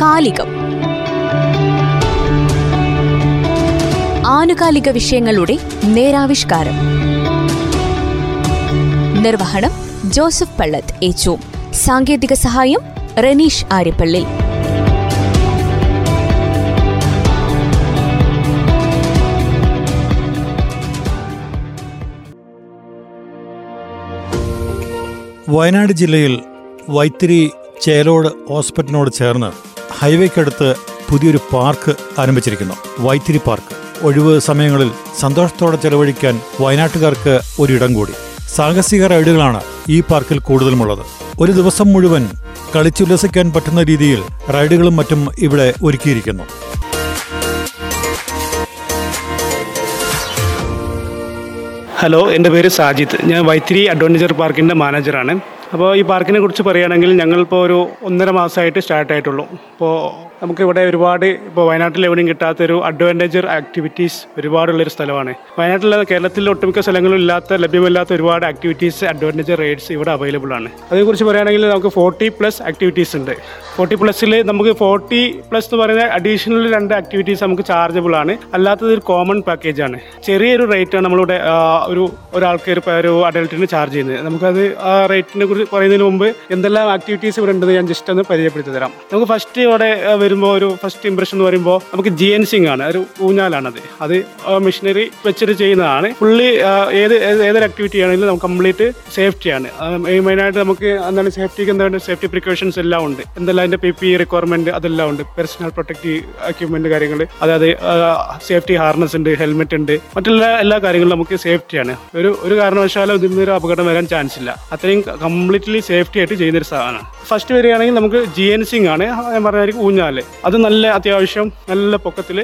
കാലികം ആനുകാലിക വിഷയങ്ങളുടെ നേരാവിഷ്കാരം. നിർവഹണം ജോസഫ് പള്ളത്ത് ഏച്ചു സാങ്കേതിക സഹായം റനീഷ് ആര്യപ്പള്ളി. വയനാട് ജില്ലയിൽ വൈത്തിരി ചേലോട് ഹോസ്പിറ്റലിനോട് ചേർന്ന് ഹൈവേക്കടുത്ത് പുതിയൊരു പാർക്ക് ആരംഭിച്ചിരിക്കുന്നു. വൈത്തിരി പാർക്ക്. ഒഴിവ് സമയങ്ങളിൽ സന്തോഷത്തോടെ ചെലവഴിക്കാൻ വയനാട്ടുകാർക്ക് ഒരിടം കൂടി. സാഹസിക റൈഡുകളാണ് ഈ പാർക്കിൽ കൂടുതലുമുള്ളത്. ഒരു ദിവസം മുഴുവൻ കളിച്ചുല്ലസിക്കാൻ പറ്റുന്ന രീതിയിൽ റൈഡുകളും മറ്റും ഇവിടെ ഒരുക്കിയിരിക്കുന്നു. ഹലോ എന്റെ പേര് സാജിത്ത്. ഞാൻ വൈത്തിരി അഡ്വഞ്ചർ പാർക്കിന്റെ മാനേജറാണ്. അപ്പോൾ ഈ പാർക്കിനെ കുറിച്ച് പറയുകയാണെങ്കിൽ ഞങ്ങളിപ്പോൾ ഒരു ഒന്നര മാസമായിട്ട് സ്റ്റാർട്ട് ആയിട്ടുള്ളൂ. അപ്പോൾ നമുക്കിവിടെ ഒരുപാട് ഇപ്പോൾ വയനാട്ടിൽ എവിടെയും കിട്ടാത്തൊരു അഡ്വഞ്ചർ ആക്ടിവിറ്റീസ് ഒരുപാടുള്ളൊരു സ്ഥലമാണ്. വയനാട്ടിലെ കേരളത്തിലെ ഒട്ടുമിക്ക സ്ഥലങ്ങളും ഇല്ലാത്ത ലഭ്യമല്ലാത്ത ഒരുപാട് ആക്ടിവിറ്റീസ് അഡ്വഞ്ചർ റൈഡ്സ് ഇവിടെ അവൈലബിൾ ആണ്. അതേക്കുറിച്ച് പറയുകയാണെങ്കിൽ നമുക്ക് ഫോർട്ടി പ്ലസ് ആക്ടിവിറ്റീസ് ഉണ്ട്. ഫോർട്ടി പ്ലസ്സിൽ നമുക്ക് ഫോർട്ടി പ്ലസ് എന്ന് പറയുന്ന അഡീഷണൽ രണ്ട് ആക്ടിവിറ്റീസ് നമുക്ക് ചാർജബിൾ ആണ്. അല്ലാത്തത് ഒരു കോമൺ പാക്കേജ് ആണ്. ചെറിയൊരു റേറ്റാണ് നമ്മളിവിടെ ഒരു ഒരാൾക്ക് ഒരു ഒരു അഡൽട്ടിന് ചാർജ് ചെയ്യുന്നത്. നമുക്കത് ആ റേറ്റിനെ കുറിച്ച് പറയുന്നതിന് മുമ്പ് എന്തെല്ലാം ആക്ടിവിറ്റീസ് ഇവിടെ ഉണ്ടെന്ന് ഞാൻ ജസ്റ്റ് ഒന്ന് പരിചയപ്പെടുത്തി തരാം. നമുക്ക് ഫസ്റ്റ് ഇവിടെ വരുമ്പോൾ ഒരു ഫസ്റ്റ് ഇംപ്രഷൻ എന്ന് പറയുമ്പോൾ നമുക്ക് ജി എൻ സിംഗ് ആണ് ഒരു ഊഞ്ഞാലാണത്. അത് മെഷീനറി വെച്ചിട്ട് ചെയ്യുന്നതാണ്. ഫുള്ളി ഏത് ഏത് ഏതൊരു ആക്ടിവിറ്റി ആണെങ്കിലും നമുക്ക് കംപ്ലീറ്റ് സേഫ്റ്റിയാണ് മെയിനായിട്ട് നമുക്ക് എന്താണ് സേഫ്റ്റിക്ക് എന്താണ് സേഫ്റ്റി പ്രിക്കോഷൻസ് എല്ലാം ഉണ്ട്. എന്തെല്ലാം അതിന്റെ പി പി റിക്വയർമെന്റ് അതെല്ലാം ഉണ്ട്. പേഴ്സണൽ പ്രൊട്ടക്റ്റീവ് എക്യുപ്മെന്റ് കാര്യങ്ങൾ അതായത് സേഫ്റ്റി ഹാർനസ് ഉണ്ട് ഹെൽമെറ്റ് ഉണ്ട്. മറ്റുള്ള എല്ലാ കാര്യങ്ങളും നമുക്ക് സേഫ്റ്റിയാണ് ഒരു ഒരു കാരണവശാലും ഇതിൽ നിന്ന് ഒരു അപകടം വരാൻ ചാൻസ് ഇല്ല. അത്രയും കംപ്ലീറ്റ്ലി സേഫ്റ്റി ആയിട്ട് ചെയ്യുന്നൊരു സാധനമാണ്. ഫസ്റ്റ് വരികയാണെങ്കിൽ നമുക്ക് ജി എൻ സിംഗ് ആണ്. ഞാൻ പറഞ്ഞായിരിക്കും ഊഞ്ഞാൽ. അത് നല്ല അത്യാവശ്യം നല്ല പൊക്കത്തിൽ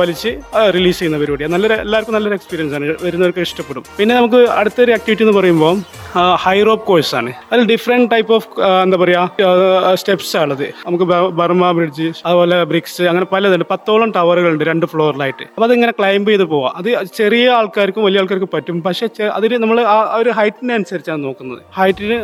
വലിച്ച് റിലീസ് ചെയ്യുന്ന പരിപാടിയാണ്. നല്ലൊരു എല്ലാവർക്കും നല്ലൊരു എക്സ്പീരിയൻസ് ആണ്. വരുന്നവർക്ക് ഇഷ്ടപ്പെടും. പിന്നെ നമുക്ക് അടുത്തൊരു ആക്ടിവിറ്റി എന്ന് പറയുമ്പോൾ ഹൈ റോപ്പ് കോഴ്സ് ആണ്. അതിൽ ഡിഫറെന്റ് ടൈപ്പ് ഓഫ് എന്താ പറയുക സ്റ്റെപ്സ് ആണത്. നമുക്ക് ബർമ ബ്രിഡ്ജ് അതുപോലെ ബ്രിക്സ് അങ്ങനെ പലതുണ്ട്. പത്തോളം ടവറുകളുണ്ട് രണ്ട് ഫ്ലോറിലായിട്ട്. അപ്പോൾ അതിങ്ങനെ ക്ലൈംബ് ചെയ്ത് പോവാം. അത് ചെറിയ ആൾക്കാർക്കും വലിയ ആൾക്കാർക്കും പറ്റും. പക്ഷേ അതിന് നമ്മൾ ആ ഒരു ഹൈറ്റിനെ അനുസരിച്ചാണ് നോക്കുന്നത്. ഹൈറ്റിന്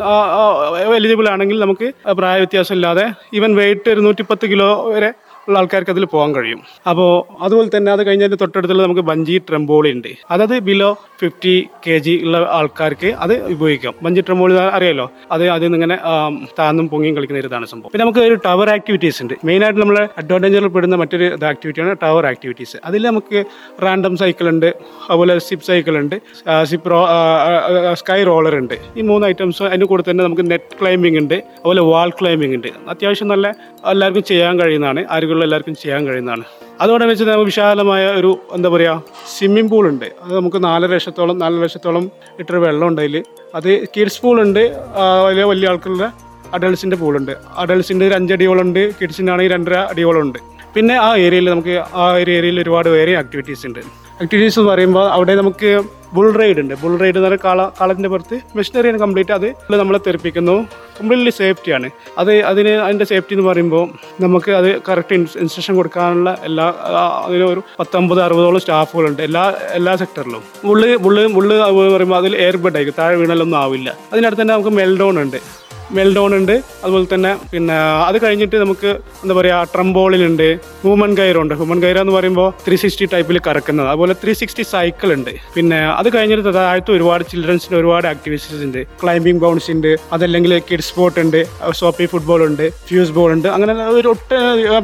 എലിജിബിൾ ആണെങ്കിൽ നമുക്ക് പ്രായ വ്യത്യാസം ഇല്ലാതെ ഈവൻ വെയിറ്റ് ഒരു നൂറ്റിപ്പത്ത് കിലോ വരെ ഉള്ള ആൾക്കാർക്ക് അതിൽ പോകാൻ കഴിയും. അപ്പോൾ അതുപോലെ തന്നെ അത് കഴിഞ്ഞതിന് തൊട്ടടുത്തുള്ള നമുക്ക് ബഞ്ചി ട്രംബോളി ഉണ്ട്. അതായത് ബിലോ ഫിഫ്റ്റി കെ ജി ഉള്ള ആൾക്കാർക്ക് അത് ഉപയോഗിക്കാം. ബഞ്ചി ട്രംബോളി അറിയാലോ? അത് അതിൽ നിന്ന് ഇങ്ങനെ താന്നും പൊങ്ങിയും കളിക്കുന്ന ഒരു ഇതാണ് സംഭവം. പിന്നെ നമുക്ക് ഒരു ടവർ ആക്ടിവിറ്റീസ് ഉണ്ട്. മെയിനായിട്ട് നമ്മൾ അഡ്വാന്റേജിൽ പെടുന്ന മറ്റൊരു ആക്ടിവിറ്റിയാണ് ടവർ ആക്ടിവിറ്റീസ് അതിൽ നമുക്ക് റാൻഡം സൈക്കിൾ ഉണ്ട്. അതുപോലെ സിപ്പ് സൈക്കിൾ ഉണ്ട്. സിപ്പ് റോ സ്കൈ റോളർ ഉണ്ട്. ഈ മൂന്ന് ഐറ്റംസ് അതിന് കൂടെ തന്നെ നമുക്ക് നെറ്റ് ക്ലൈമ്പിംഗ് ഉണ്ട്. അതുപോലെ വാൾ ക്ലൈമ്പിംഗ് ഉണ്ട്. അത്യാവശ്യം നല്ല എല്ലാവർക്കും ചെയ്യാൻ കഴിയുന്നതാണ്. ആരോഗ്യമുള്ള എല്ലാവർക്കും ചെയ്യാൻ കഴിയുന്നതാണ്. അതോടെ വെച്ച് നമുക്ക് വിശാലമായ ഒരു എന്താ പറയുക സ്വിമ്മിംഗ് പൂൾ ഉണ്ട്. അത് നമുക്ക് നാലര ലക്ഷത്തോളം നാലര ലക്ഷത്തോളം ലിറ്റർ വെള്ളം ഉണ്ട് അതിൽ അത് കിഡ്സ് ഉണ്ട്. വലിയ വലിയ ആൾക്കുള്ള അഡൾട്ട്സിന്റെ പൂളുണ്ട് അഡൾട്ട്സിന്റെ ഒരു അഞ്ചടിയോളം ഉണ്ട് കിഡ്സിന്റെ ആണെങ്കിൽ രണ്ടര അടിയോളം ഉണ്ട്. പിന്നെ ആ ഏരിയയിൽ നമുക്ക് ആ ഒരു ഏരിയയിൽ ഒരുപാട് വേറെ ആക്ടിവിറ്റീസ് ഉണ്ട്. ആക്ടിവിറ്റീസ് എന്ന് പറയുമ്പോൾ അവിടെ നമുക്ക് ബുൾ റൈഡ് ഉണ്ട്. ബുൾ റൈഡ് എന്ന് പറഞ്ഞാൽ കാള കാളത്തിന്റെ പുറത്ത് മെഷീനറിയാണ് കംപ്ലീറ്റ് അത് നമ്മളെ തെറിപ്പിക്കുന്നു. കംപ്ലീറ്റ്ലി സേഫ്റ്റിയാണ് അത് അതിന് അതിന്റെ സേഫ്റ്റി എന്ന് പറയുമ്പോൾ നമുക്ക് അത് കറക്റ്റ് ഇൻസ്ട്രക്ഷൻ കൊടുക്കാനുള്ള എല്ലാ അതിന് ഒരു പത്തൊമ്പത് അറുപതോളം സ്റ്റാഫുകളുണ്ട് എല്ലാ എല്ലാ സെക്ടറിലും ബുള്ള് ബുള്ള് ബുള്ള് പറയുമ്പോൾ അതിൽ എയർ ബെഡ് ആയിരിക്കും. താഴെ വീണാലൊന്നും ആവില്ല. അതിനടുത്ത് തന്നെ നമുക്ക് മെൽഡോൺ ഉണ്ട്. മെൽഡോൺ ഉണ്ട്. അതുപോലെ തന്നെ പിന്നെ അത് കഴിഞ്ഞിട്ട് നമുക്ക് എന്താ പറയുക ട്രംബോളിലുണ്ട് ഹ്യൂമൻ ഗൈറുണ്ട് ഹ്യൂമൻ ഗൈറ എന്ന് പറയുമ്പോൾ ത്രീ സിക്സ്റ്റി ടൈപ്പിൽ കറക്കുന്നത്. അതുപോലെ ത്രീ സിക്സ്റ്റി സൈക്കിൾ ഉണ്ട്. പിന്നെ അത് കഴിഞ്ഞിട്ട് താഴത്ത് ഒരുപാട് ചിൽഡ്രൻസിന്റെ ഒരുപാട് ആക്ടിവിറ്റീസ് ഉണ്ട്. ക്ലൈംബിംഗ് ബൗൺസ് ഉണ്ട്. അതല്ലെങ്കിൽ കിഡ്സ് സ്പോർട്ട് ഉണ്ട്. സോപ്പി ഫുട്ബോൾ ഉണ്ട്. ഫ്യൂസ് ബോൾ ഉണ്ട്. അങ്ങനെ ഒരു ഒട്ട്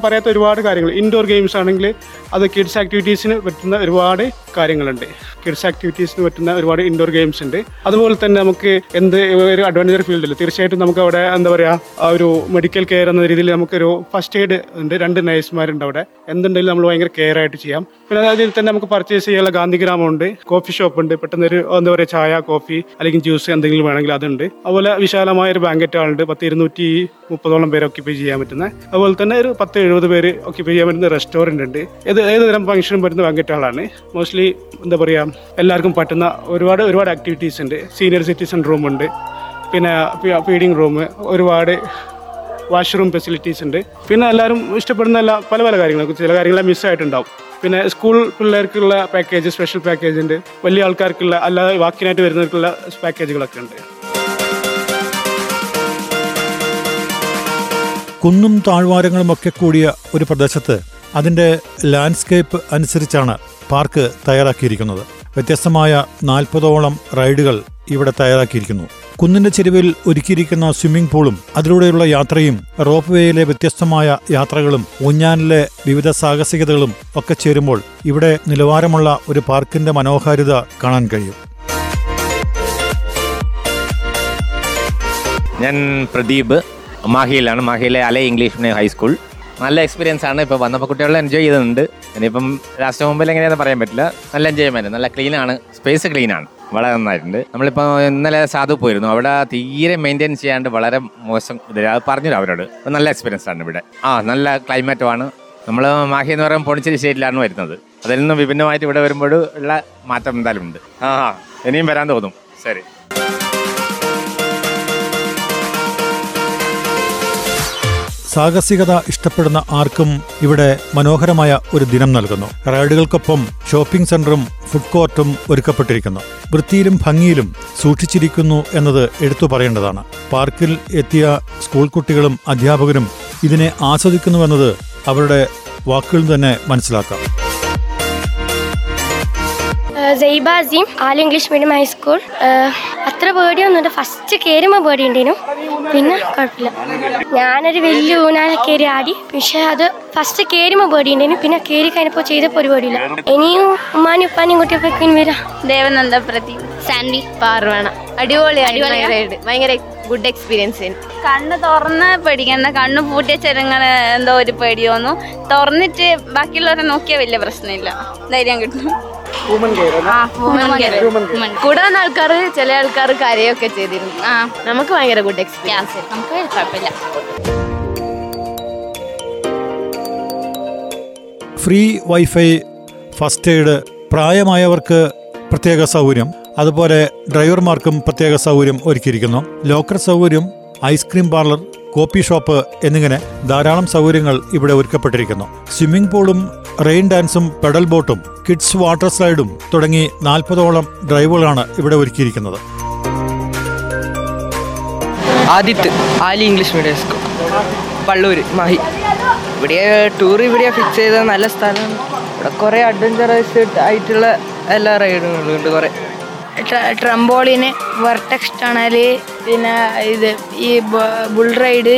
പറയാത്ത ഒരുപാട് കാര്യങ്ങൾ. ഇൻഡോർ ഗെയിംസ് ആണെങ്കിൽ അത് കിഡ്സ് ആക്ടിവിറ്റീസിന് പറ്റുന്ന ഒരുപാട് കാര്യങ്ങളുണ്ട്. കിഡ്സ് ആക്ടിവിറ്റീസിന് പറ്റുന്ന ഒരുപാട് ഇൻഡോർ ഗെയിംസ് ഉണ്ട്. അതുപോലെ തന്നെ നമുക്ക് എന്ത് ഒരു അഡ്വഞ്ചർ ഫീൽഡിൽ തീർച്ചയായിട്ടും നമുക്ക് അവിടെ എന്താ പറയുക ഒരു മെഡിക്കൽ കെയർ എന്ന രീതിയിൽ നമുക്കൊരു ഫസ്റ്റ് എയ്ഡ് ഉണ്ട് രണ്ട് നഴ്സുമാരുണ്ട് അവിടെ. എന്തുണ്ടെങ്കിലും നമ്മൾ ഭയങ്കര കെയർ ആയിട്ട് ചെയ്യാം. പിന്നെ അതിൽ തന്നെ നമുക്ക് പർച്ചേസ് ചെയ്യാനുള്ള ഗാന്ധിഗ്രാമം ഉണ്ട് കോഫി ഷോപ്പ് ഉണ്ട് പെട്ടെന്ന് ഒരു എന്താ പറയുക ചായ കോഫി അല്ലെങ്കിൽ ജ്യൂസ് എന്തെങ്കിലും വേണമെങ്കിൽ അതുണ്ട്. അതുപോലെ വിശാലമായ ഒരു ബാങ്കറ്റ് ഹാളുണ്ട് പത്ത് ഇരുന്നൂറ്റി മുപ്പതോളം പേര് ഓക്യുപ്പൈ ചെയ്യാൻ പറ്റുന്ന. അതുപോലെ തന്നെ ഒരു പത്ത് എഴുപത് പേര് ഓക്യുപ്പൈ ചെയ്യാൻ പറ്റുന്ന റെസ്റ്റോറന്റ് ഉണ്ട്. ഏത് ഏത് തരം ഫംഗ്ഷനും പറ്റുന്ന ബാങ്കറ്റ് ഹാളാണ് മോസ്റ്റ്ലി എന്താ പറയുക എല്ലാവർക്കും പറ്റുന്ന ഒരുപാട് ഒരുപാട് ആക്ടിവിറ്റീസ് ഉണ്ട്. സീനിയർ സിറ്റിസൺ റൂം ഉണ്ട്. പിന്നെ ഫീഡിങ് റൂം ഒരുപാട് വാഷ്റൂം ഫെസിലിറ്റീസ് ഉണ്ട്. പിന്നെ എല്ലാവരും ഇഷ്ടപ്പെടുന്ന എല്ലാ പല പല കാര്യങ്ങളും ചില കാര്യങ്ങളെ മിസ്സായിട്ടുണ്ടാവും പിന്നെ സ്കൂൾ പിള്ളേർക്കുള്ള പാക്കേജ് സ്പെഷ്യൽ പാക്കേജ് ഉണ്ട്. വലിയ ആൾക്കാർക്കുള്ള അല്ലാതെ വാക്കിനായിട്ട് വരുന്നവർക്കുള്ള പാക്കേജുകളൊക്കെ ഉണ്ട്. കുന്നും താഴ്വാരങ്ങളുമൊക്കെ കൂടിയ ഒരു പ്രദേശത്ത് അതിന്റെ ലാൻഡ്സ്കേപ്പ് അനുസരിച്ചാണ് പാർക്ക് തയ്യാറാക്കിയിരിക്കുന്നത്. വ്യത്യസ്തമായ നാൽപ്പതോളം റൈഡുകൾ ഇവിടെ തയ്യാറാക്കിയിരിക്കുന്നു. കുന്നിന്റെ ചെരുവിൽ ഒരുക്കിയിരിക്കുന്ന സ്വിമ്മിംഗ് പൂളും അതിലൂടെയുള്ള യാത്രയും റോപ്പ് വേയിലെ വ്യത്യസ്തമായ യാത്രകളും ഊഞ്ഞാനിലെ വിവിധ സാഹസികതകളും ഒക്കെ ചേരുമ്പോൾ ഇവിടെ നിലവാരമുള്ള ഒരു പാർക്കിന്റെ മനോഹാരിത കാണാൻ കഴിയും. ഞാൻ പ്രദീപ്. മാഹിയിലാണ്. മാഹിയിലെ അല ഇംഗ്ലീഷ് ഹൈസ്കൂൾ. നല്ല എക്സ്പീരിയൻസ് ആണ്. ഇപ്പോൾ വന്നപ്പോൾ കുട്ടികളെ എൻജോയ് ചെയ്തിട്ടുണ്ട്. ഇനിയിപ്പം ലാസ്റ്റ് മുമ്പിൽ എങ്ങനെയാണെന്ന് പറയാൻ പറ്റില്ല. നല്ല എൻജോയ്മെന്റ് നല്ല ക്ലീൻ ആണ്. സ്പേസ് ക്ലീൻ ആണ്. വളരെ നന്നായിട്ടുണ്ട്. നമ്മളിപ്പോൾ ഇന്നലെ സാധു പോയിരുന്നു. അവിടെ തീരെ മെയിന്റെയിൻ ചെയ്യാണ്ട് വളരെ മോശം ഇത് അത് പറഞ്ഞു അവരോട്. നല്ല എക്സ്പീരിയൻസ് ആണ് ഇവിടെ. ആ നല്ല ക്ലൈമറ്റുമാണ് നമ്മൾ മാഹി എന്ന് പറയുമ്പോൾ പോണ്ടിച്ചേരി സ്റ്റേറ്റിലാണ് വരുന്നത്. അതിൽ നിന്നും വിഭിന്നമായിട്ട് ഇവിടെ വരുമ്പോൾ ഉള്ള മാറ്റം എന്തായാലും ഉണ്ട്. ആ, ഇനിയും വരാൻ തോന്നും. ശരി. സാഹസികത ഇഷ്ടപ്പെടുന്ന ആർക്കും ഇവിടെ മനോഹരമായ ഒരു ദിനം നൽകുന്നു. റൈഡുകൾക്കൊപ്പം ഷോപ്പിംഗ് സെന്ററും ഫുഡ് കോർട്ടും ഒരുക്കപ്പെട്ടിരിക്കുന്നു. വൃത്തിയിലും ഭംഗിയിലും സൂക്ഷിച്ചിരിക്കുന്നു എന്നത് എടുത്തു പറയേണ്ടതാണ്. പാർക്കിൽ എത്തിയ സ്കൂൾ കുട്ടികളും അധ്യാപകരും ഇതിനെ ആസ്വദിക്കുന്നുവെന്നത് അവരുടെ വാക്കുകളിൽ തന്നെ മനസ്സിലാക്കാം. അസീം ആൽ ഇംഗ്ലീഷ് മീഡിയം ഹൈസ്കൂൾ അത്ര പേടിയൊന്നുമില്ല ഫസ്റ്റ് കയറുമ്പോൾ പേടി ഉണ്ടേനു പിന്നെ കുഴപ്പമില്ല. ഞാനൊരു വലിയ ഊനാല കയറി ആടി. പക്ഷെ അത് ഫസ്റ്റ് കയറുമ്പോൾ പേടി ഉണ്ടേനു പിന്നെ കയറി കഴിഞ്ഞപ്പോൾ ചെയ്തപ്പോൾ ഒരു പേടിയില്ല. ഇനിയും ഉമ്മാനും ഉപ്പാനും കുട്ടിയപ്പോൾ വരാം. ദേവനന്ദ പ്രദീപ്. സാൻഡി പാർവണ. അടിപൊളി അടിപൊളി ഭയങ്കര ഗുഡ് എക്സ്പീരിയൻസ് കണ്ണ് തുറന്ന് പേടിക്കണ്ട. കണ്ണ് പൂട്ടിയ ചെറുങ്ങൾ എന്തോ ഒരു പേടിയോന്നു തുറന്നിട്ട് ബാക്കിയുള്ളവരെ നോക്കിയാൽ വലിയ പ്രശ്നമില്ല. ധൈര്യം കിട്ടും. കൂടുതൽ. കൂടെ വന്ന ആൾക്കാർ ചില ആൾക്കാർ കരയൊക്കെ ചെയ്തിരുന്നു. ആ. നമുക്ക് ഭയങ്കര ഗുഡ് എക്സ്പീരിയൻസ് നമുക്ക് കുഴപ്പമില്ല. ഫ്രീ വൈഫൈ ഫസ്റ്റ് എയ്ഡ് പ്രായമായവർക്ക് പ്രത്യേക സൗകര്യം. അതുപോലെ ഡ്രൈവർമാർക്കും പ്രത്യേക സൗകര്യം ഒരുക്കിയിരിക്കുന്നു. ലോക്കർ സൗകര്യം ഐസ്ക്രീം പാർലർ കോപ്പി ഷോപ്പ് എന്നിങ്ങനെ ധാരാളം സൗകര്യങ്ങൾ ഇവിടെ ഒരുക്കപ്പെട്ടിരിക്കുന്നു. സ്വിമ്മിംഗ് പൂളും റെയിൻ ഡാൻസും പെഡൽ ബോട്ടും കിഡ്സ് വാട്ടർ സ്ലൈഡും തുടങ്ങി നാൽപ്പതോളം ഡ്രൈവുകളാണ് ഇവിടെ ഒരുക്കിയിരിക്കുന്നത്. Adith Ali English medium school. Pallur Mahe. ഇവിടെ ടൂർ ഇവിടെ ഫിക്സ് ചെയ്ത നല്ല സ്ഥലമാണ് ഇവിടെ കുറേ അഡ്വഞ്ചറസ് ആയിട്ടുള്ള എല്ലാ റൈഡുകളും ഉണ്ട് കുറേ. ട്രംബോളിന് വർട്ടക്സ് ടണൽ പിന്നെ ഇത് ഈ ബുൾ റൈഡ്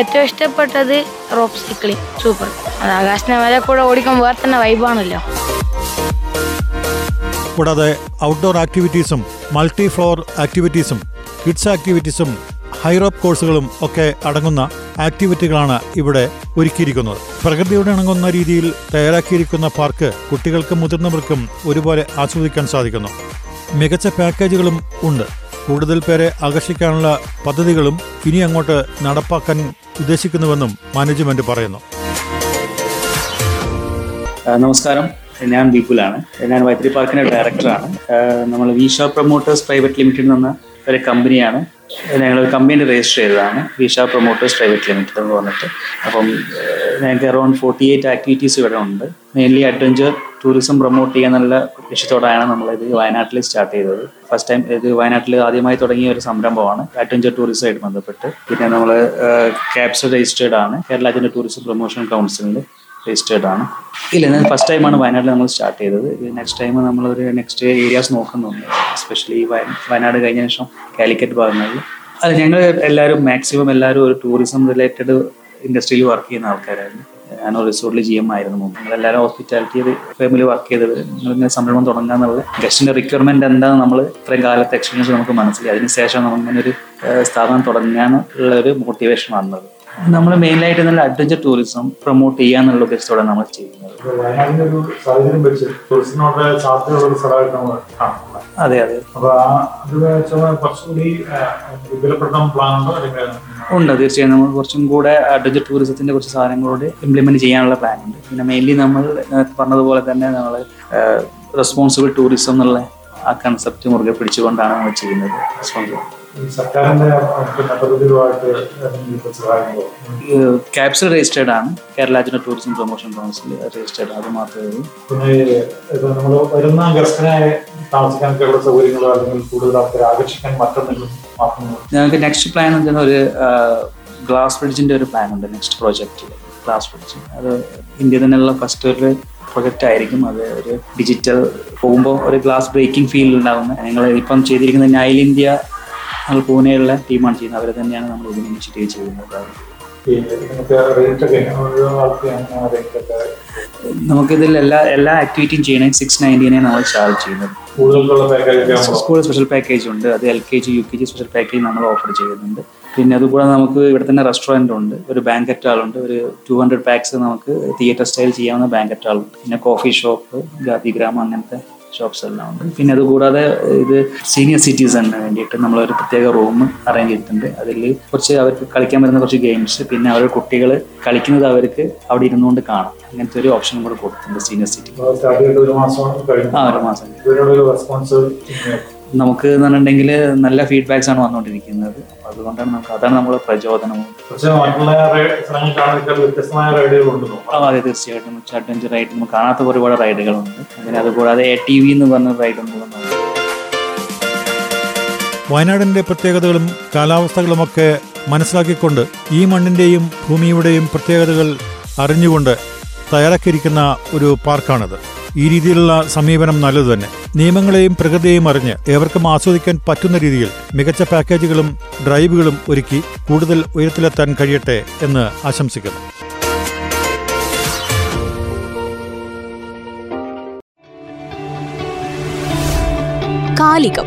ഏറ്റവും ഇഷ്ടപ്പെട്ടത് റോപ്പ് സൈക്ലിംഗ് സൂപ്പർ അത് ആകാശിനെ വരെ കൂടെ ഓടിക്കാൻ വേറെ തന്നെ വൈബാണല്ലോ കൂടാതെ ഔട്ട്ഡോർ ആക്ടിവിറ്റീസും മൾട്ടി ഫ്ലോർ ആക്ടിവിറ്റീസും കിഡ്സ് ആക്ടിവിറ്റീസും ഹൈറോപ്പ് കോഴ്സുകളും ഒക്കെ അടങ്ങുന്ന ആക്ടിവിറ്റികളാണ് ഇവിടെ ഒരുക്കിയിരിക്കുന്നത്. പ്രകൃതിയോട് ഇണങ്ങുന്ന രീതിയിൽ തയ്യാറാക്കിയിരിക്കുന്ന പാർക്ക് കുട്ടികൾക്കും മുതിർന്നവർക്കും ഒരുപോലെ ആസ്വദിക്കാൻ സാധിക്കുന്നു. മികച്ച പാക്കേജുകളും ഉണ്ട്. കൂടുതൽ പേരെ ആകർഷിക്കാനുള്ള പദ്ധതികളും ഇനി അങ്ങോട്ട് നടപ്പാക്കാൻ ഉദ്ദേശിക്കുന്നുവെന്നും മാനേജ്മെന്റ് പറയുന്നു. നമസ്കാരം. ഞാൻ വിപുലാണ് ഞാൻ വൈത്തിരി പാർക്കിന്റെ ഡയറക്ടറാണ്. നമ്മൾ വിഷ പ്രൊമോട്ടേഴ്സ് പ്രൈവറ്റ് ലിമിറ്റഡ് എന്ന ഒരു കമ്പനിയാണ്. ഞങ്ങൾ കമ്പനി രജിസ്റ്റർ ചെയ്തതാണ്. വിഷ പ്രൊമോട്ടേഴ്സ് പ്രൈവറ്റ് ലിമിറ്റഡ് എന്ന് പറഞ്ഞിട്ട്. അപ്പം ഞങ്ങൾക്ക് അറൌണ്ട് ഫോർട്ടി എയ്റ്റ് ആക്ടിവിറ്റീസ് ഇവിടെ ഉണ്ട്. മെയിൻലി അഡ്വഞ്ചർ ടൂറിസം പ്രൊമോട്ട് ചെയ്യാന്നുള്ള ലക്ഷ്യത്തോടെയാണ് നമ്മളിത് വയനാട്ടിൽ സ്റ്റാർട്ട് ചെയ്തത്. ഫസ്റ്റ് ടൈം ഇത് വയനാട്ടിൽ ആദ്യമായി തുടങ്ങിയ ഒരു സംരംഭമാണ് അഡ്വഞ്ചർ ടൂറിസമായിട്ട് ബന്ധപ്പെട്ട്. പിന്നെ നമ്മൾ ക്യാപ്സ് രജിസ്റ്റേർഡ് ആണ്. കേരള ടൂറിസം പ്രൊമോഷൻ കൗൺസിലിൽ രജിസ്റ്റേർഡ് ആണ്. ഇല്ല ഞാൻ ഫസ്റ്റ് ടൈമാണ് വയനാട്ടിൽ നമ്മൾ സ്റ്റാർട്ട് ചെയ്തത്. നെക്സ്റ്റ് ടൈം നമ്മളൊരു നെക്സ്റ്റ് ഏരിയാസ് നോക്കുന്നുണ്ട്. എസ്പെഷ്യലി വയനാട് കഴിഞ്ഞ ശേഷം കാലിക്കറ്റ് ഭാഗങ്ങളിൽ. അത് ഞങ്ങൾ എല്ലാവരും മാക്സിമം എല്ലാവരും ഒരു ടൂറിസം റിലേറ്റഡ് ഇൻഡസ്ട്രിയിൽ വർക്ക് ചെയ്യുന്ന ആൾക്കാരായിരുന്നു. ഞാൻ റിസോർട്ടിൽ ജി ആയിരുന്നു. മുമ്പ് ഞങ്ങളെല്ലാവരും ഹോസ്പിറ്റാലിറ്റി ഫേമിൽ വർക്ക് ചെയ്തത്. നിങ്ങളിങ്ങനെ സംരംഭം തുടങ്ങാന്നുള്ള ഗസ്റ്റിന്റെ റിക്വയർമെന്റ് എന്താണ് നമ്മൾ ഇത്രയും കാലത്തെ എക്സ്പീരിയൻസ് നമുക്ക് മനസ്സിലായി. അതിനുശേഷം നമ്മൾ ഇങ്ങനെ ഒരു സ്ഥാപനം സ്ഥാപനം തുടങ്ങാനുള്ള ഒരു മോട്ടിവേഷൻ വന്നത്. നമ്മൾ മെയിനായിട്ട് നല്ല അഡ്വഞ്ചർ ടൂറിസം പ്രൊമോട്ട് ചെയ്യാന്നുള്ള ഉദ്ദേശത്തോടെ നമ്മൾ ചെയ്യുന്നത്. അതെ അതെ. അപ്പൊ ആ അത് കുറച്ചുകൂടി വിപുലപ്പെടുത്താൻ പ്ലാൻ ഉണ്ടോ ഉണ്ട് തീർച്ചയായും. നമ്മൾ കുറച്ചും കൂടെ അഡ്വഞ്ചർ ടൂറിസത്തിന്റെ കുറച്ച് സാധനങ്ങളോട് ഇംപ്ലിമെന്റ് ചെയ്യാനുള്ള പ്ലാൻ ഉണ്ട് പിന്നെ മെയിൻലി നമ്മൾ പറഞ്ഞതുപോലെ തന്നെ നമ്മൾ റെസ്പോൺസിബിൾ ടൂറിസം എന്നുള്ള ആ കൺസെപ്റ്റ് മുറുകെ പിടിച്ചുകൊണ്ടാണ് നമ്മൾ ചെയ്യുന്നത്. റെസ്പോൺസിബിൾ സഹായിക്കുമോ ക്യാപ്സൽ രജിസ്റ്റേർഡ് ആണ്. കേരള ജന ടൂറിസം പ്രൊമോഷൻ കൗൺസിൽ രജിസ്റ്റേർഡ് അത് മാത്രമേ ഉള്ളൂ. വരുന്ന ഗസ്റ്റിനെ താമസിക്കാനൊക്കെ ഉള്ള സൗകര്യങ്ങളോ അല്ലെങ്കിൽ കൂടുതൽ ആൾക്കാരെ ആകർഷിക്കാൻ മറ്റെന്തെങ്കിലും മാർഗങ്ങളോ ഞങ്ങൾക്ക് നെക്സ്റ്റ് പ്ലാൻ വെച്ചാൽ ഒരു ഗ്ലാസ് ബ്രിഡ്ജിന്റെ ഒരു പ്ലാൻ ഉണ്ട് നെക്സ്റ്റ് പ്രോജക്റ്റ് ഗ്ലാസ് ബ്രിഡ്ജ് അത് ഇന്ത്യ തന്നെയുള്ള ഫസ്റ്റ് ഒരു പ്രൊജക്റ്റ് ആയിരിക്കും. അത് ഒരു ഡിജിറ്റൽ പോകുമ്പോൾ ഒരു ഗ്ലാസ് ബ്രേക്കിംഗ് ഫീൽ ഉണ്ടാകുന്ന ഞങ്ങൾ ഇപ്പം ചെയ്തിരിക്കുന്ന നൈൽ ഇന്ത്യ ഞങ്ങൾ പൂനെയുള്ള ടീമാണ് ചെയ്യുന്നത്. അവരെ തന്നെയാണ് നമ്മൾ ഇതിന് ഇനിഷ്യേറ്റീവ് ചെയ്യുന്നത്. നമുക്കിതിൽ എല്ലാ എല്ലാ ആക്ടിവിറ്റിയും ചെയ്യണമെങ്കിൽ സിക്സ് നയന്റീനെ നമ്മൾ ചാർജ് ചെയ്യുന്നത്. സ്കൂൾ സ്പെഷ്യൽ പാക്കേജ് ഉണ്ട്. അത് L K G U K G special package നമ്മൾ ഓഫർ ചെയ്യുന്നുണ്ട്. പിന്നെ അതുകൂടാതെ നമുക്ക് ഇവിടെ തന്നെ റെസ്റ്റോറന്റ് ഉണ്ട്. ഒരു ബാങ്കറ്റ് ഹാളുണ്ട് ഒരു ടു ഹൺഡ്രഡ് പാക്സ് നമുക്ക് തിയേറ്റർ സ്റ്റൈൽ ചെയ്യാവുന്ന ബാങ്കറ്റ് ഹാളുണ്ട് പിന്നെ കോഫി ഷോപ്പ് ഗാന്ധിഗ്രാമം അങ്ങനത്തെ ഷോപ്സ് എല്ലാം ഉണ്ട്. പിന്നെ അതുകൂടാതെ ഇത് സീനിയർ സിറ്റിസണിന് വേണ്ടിയിട്ട് നമ്മളൊരു പ്രത്യേക റൂം അറേഞ്ച് ചെയ്തിട്ടുണ്ട്. അതിൽ കുറച്ച് അവർക്ക് കളിക്കാൻ വരുന്ന കുറച്ച് ഗെയിംസ് പിന്നെ അവരുടെ കുട്ടികൾ കളിക്കുന്നത് അവർക്ക് അവിടെ ഇരുന്നുകൊണ്ട് കാണാം. അങ്ങനത്തെ ഒരു ഓപ്ഷൻ കൂടെ കൊടുത്തിട്ടുണ്ട് സീനിയർ സിറ്റി ആ ഒരു മാസം. നമുക്ക് എന്ന് പറഞ്ഞിട്ടുണ്ടെങ്കിൽ നല്ല ഫീഡ്ബാക്സ് ആണ് വന്നുകൊണ്ടിരിക്കുന്നത്. അപ്പൊ അതുകൊണ്ടാണ് നമുക്ക് അതാണ് നമ്മുടെ പ്രചോദനം. അതെ തീർച്ചയായിട്ടും. അഡ്വഞ്ചർ റൈഡ് നമുക്ക് കാണാത്ത ഒരുപാട് റൈഡുകളുണ്ട് പിന്നെ അതുകൂടാതെ എ ടി വി എന്ന് പറഞ്ഞ റൈഡും കൂടെ വയനാടിന്റെ പ്രത്യേകതകളും കാലാവസ്ഥകളുമൊക്കെ മനസ്സിലാക്കിക്കൊണ്ട് ഈ മണ്ണിന്റെയും ഭൂമിയുടെയും പ്രത്യേകതകൾ അറിഞ്ഞുകൊണ്ട് തയ്യാറാക്കിയിരിക്കുന്ന ഒരു പാർക്കാണിത്. ഈ രീതിയിലുള്ള സമീപനം നല്ലത് തന്നെ. നിയമങ്ങളെയും പ്രകൃതിയെയും അറിഞ്ഞ് ഏവർക്കും ആസ്വദിക്കാൻ പറ്റുന്ന രീതിയിൽ മികച്ച പാക്കേജുകളും ഡ്രൈവുകളും ഒരുക്കി കൂടുതൽ ഉയരത്തിലെത്താൻ കഴിയട്ടെ എന്ന് ആശംസിക്കുന്നു. കാലികം.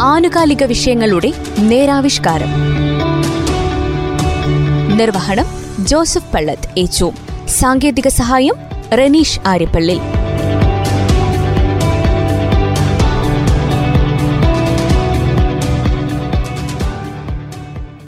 ആനുകാലിക വിഷയങ്ങളുടെ നേരാവിഷ്കാരം. നിർവഹണം ജോസഫ് പള്ളത്ത് ഏച്ചു സാങ്കേതിക സഹായം റനീഷ് ആര്യപ്പള്ളി